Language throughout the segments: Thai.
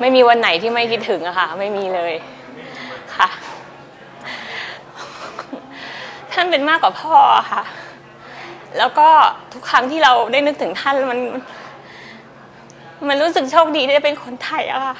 ไม่มีวันไหนที่ไม่คิดถึงอะค่ะ ไม่มีเลยค่ะ ท่านเป็นมากกว่าพ่อค่ะ แล้วก็ทุกครั้งที่เราได้นึกถึงท่านมัน มันรู้สึกโชคดีที่ได้เป็นคนไทยอะค่ะ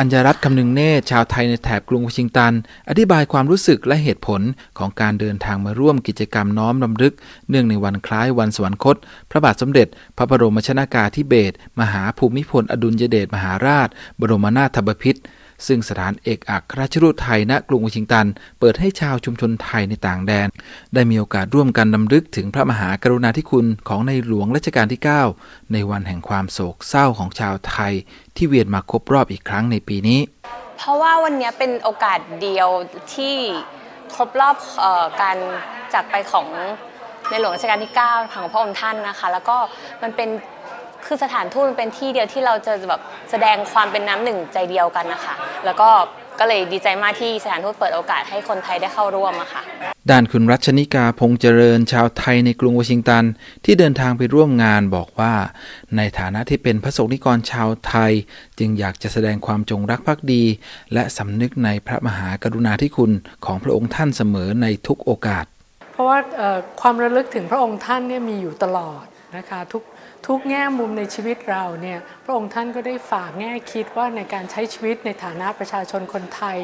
อัญญรัตน์คำนึงเนตรชาวไทยในแถบกรุงวอชิงตัน อธิบายความรู้สึกและเหตุผลของการเดินทางมาร่วมกิจกรรมน้อมรำลึก เนื่องในวันคล้ายวันสวรรคต พระบาทสมเด็จ พระบรมชนากาธิเบศรมหาภูมิพลอดุลยเดชมหาราช บรมนาถบพิตร ซึ่งสถานเอกอัครราชทูตไทยณกรุงวอชิงตัน เปิดให้ชาวชุมชนไทยในต่างแดน ได้มีโอกาสร่วมกันนำลึกถึงพระมหากรุณาธิคุณของในหลวงรัชกาลที่ 9 ในวันแห่งความโศกเศร้าของชาวไทย ที่เวียนมาครบรอบอีกครั้งในปีนี้ เพราะว่าวันนี้เป็นโอกาสเดียวที่ครบรอบออการจากไปของในหลวงรัชกาลที่ 9 ของพระองค์ท่านนะคะ แล้วก็มันเป็น คือสถานทูตมันเป็นที่เดียวที่เราจะแบบแสดงความเป็นน้ำหนึ่งใจเดียวกันนะคะ แล้วก็ก็เลยดีใจมากที่สถานทูตเปิดโอกาสให้คนไทยได้เข้าร่วมอะค่ะ ด้านคุณรัชนิกาพงษ์เจริญชาวไทยในกรุงวอชิงตัน ที่เดินทางไปร่วมงานบอกว่า ในฐานะที่เป็นพระสงฆ์นิกรชาวไทย จึงอยากจะแสดงความจงรักภักดี และสำนึกในพระมหากรุณาธิคุณของพระองค์ท่านเสมอในทุกโอกาส เพราะว่าเอ่อความระลึกถึงพระองค์ท่านเนี่ยมีอยู่ตลอด นะคะทุกทุกแง่มุมในชีวิตเราเนี่ยพระองค์ท่านก็ได้ฝากแง่คิดว่าในการใช้ชีวิตในฐานะประชาชนคนไทย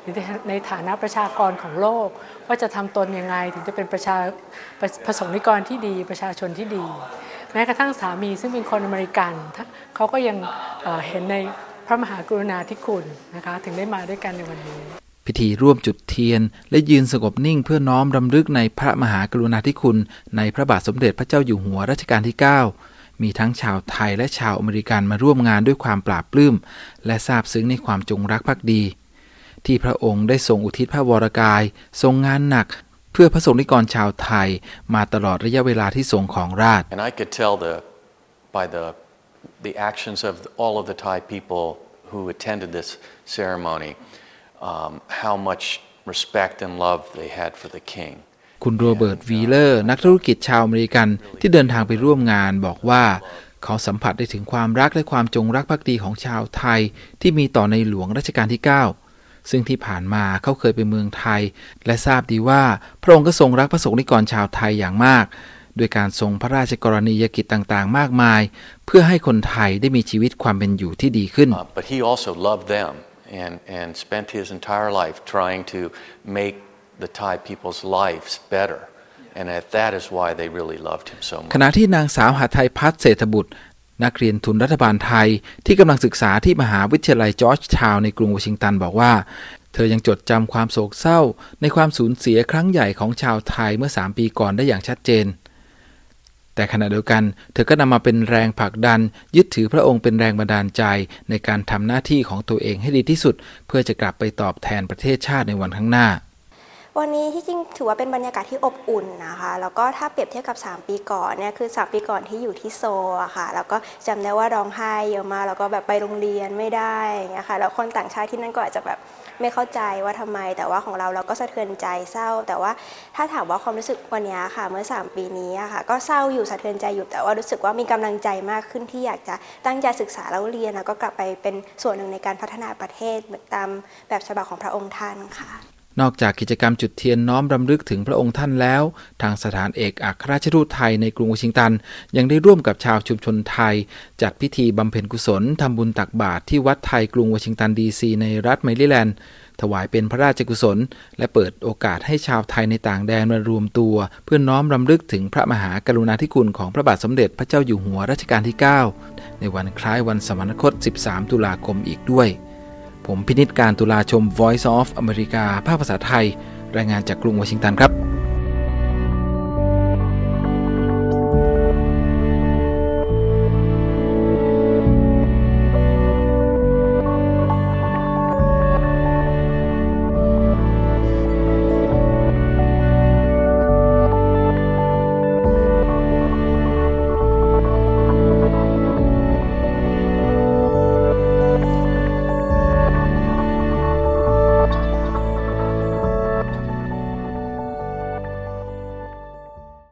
หรือในฐานะประชากรของโลก ว่าจะทำตนยังไงถึงจะเป็นประชาประประสงค์นิกรที่ดีประชาชนที่ดี แม้กระทั่งสามีซึ่งเป็นคนอเมริกันเขาก็ยังเเห็นในพระมหากรุณาธิคุณนะคะถึงได้มาด้วยกันในวันนี้ พิธีร่วมจุดเทียน และยืนสงบนิ่งเพื่อน้อมรำลึกในพระมหากรุณาธิคุณ ในพระบาทสมเด็จพระเจ้าอยู่หัวรัชกาลที่ 9 มีทั้งชาวไทยและชาวอเมริกันมาร่วมงานด้วยความปลาบปลื้ม และซาบซึ้งในความจงรักภักดี ที่พระองค์ได้ทรงอุทิศพระวรกาย ทรงงานหนัก เพื่อพระสงฆ์นิกรชาวไทยมาตลอดระยะเวลาที่ทรงครองราช And I could tell the, by the, the actions of all of the Thai people who attended this ceremony um, how much respect and love they had for the king. คุณโรเบิร์ตวีเลอร์นักธุรกิจชาวอเมริกันที่เดินทางไปร่วมงานบอกว่าเขาสัมผัสได้ถึงความรักและความจงรักภักดีของชาวไทย ที่มีต่อในหลวงรัชกาลที่ 9 ซึ่งที่ผ่านมาเขาเคยไปเมืองไทย และทราบดีว่าพระองค์ก็ทรงรักพระสงฆ์นิกรชาวไทยอย่างมากด้วยการทรงพระราชกรณียกิจต่างๆ มากมาย เพื่อให้คนไทยได้มีชีวิตความเป็นอยู่ที่ดีขึ้น Uh, but he also loved them and, and spent his entire life trying to make the Thai people's lives better. And that, that is why they really loved him so ข much. ณะที่นางสาวหาไทยพัฒน์เศรษฐบุตร นักเรียนทุนรัฐบาลไทย ที่กำลังศึกษาที่มหาวิทยาลัยจอร์จทาวน์ในกรุงวอชิงตันบอกว่า เธอยังจดจำความโศกเศร้า ในความสูญเสียครั้งใหญ่ของชาวไทยเมื่อ 3 ปีก่อนได้อย่างชัดเจน แต่ขณะเดียวกัน เธอก็นำมาเป็นแรงผลักดัน ยึดถือพระองค์เป็นแรงบันดาลใจ ในการทำหน้าที่ของตัวเองให้ดีที่สุด เพื่อจะกลับไปตอบแทนประเทศชาติในวันข้างหน้า วันนี้ที่จริงถือว่าเป็นบรรยากาศที่อบอุ่นนะคะ แล้วก็ถ้าเปรียบเทียบกับ 3 ปีก่อนเนี่ยคือ 3 ปีก่อนที่อยู่ที่โซอะค่ะ แล้วก็จำได้ว่าร้องไห้เยอะมากแล้วก็แบบไปโรงเรียนไม่ได้อย่างเงี้ยค่ะ แล้วคนต่างชาติที่นั่นก็อาจจะแบบไม่เข้าใจว่าทำไม แต่ว่าของเราเราก็สะเทือนใจเศร้า แต่ว่าถ้าถามว่าความรู้สึกวันนี้ค่ะ เมื่อ 3 ปีนี้ค่ะ ก็เศร้าอยู่สะเทือนใจอยู่ แต่ว่ารู้สึกว่ามีกำลังใจมากขึ้นที่อยากจะตั้งใจศึกษาแล้วเรียนแล้วก็กลับไปเป็นส่วนหนึ่งในการพัฒนาประเทศตามแบบฉบับของพระองค์ท่านค่ะ นอกจากกิจกรรมจุดเทียนน้อมรำลึกถึงพระองค์ท่านแล้ว ทางสถานเอกอัครราชทูตไทยในกรุงวอชิงตัน ยังได้ร่วมกับชาวชุมชนไทย จัดพิธีบำเพ็ญกุศลทำบุญตักบาตรที่วัดไทยกรุงวอชิงตันดีซีในรัฐแมริแลนด์ ถวายเป็นพระราชกุศล และเปิดโอกาสให้ชาวไทยในต่างแดนมารวมตัว เพื่อน้อมรำลึกถึงพระมหากรุณาธิคุณของพระบาทสมเด็จพระเจ้าอยู่หัวรัชกาลที่ 9 ในวันคล้ายวันสมรรคต 13 ตุลาคมอีกด้วย ผมพินิจการตุลาชม Voice of America ภาคภาษาไทย รายงานจากกรุงวอชิงตันครับ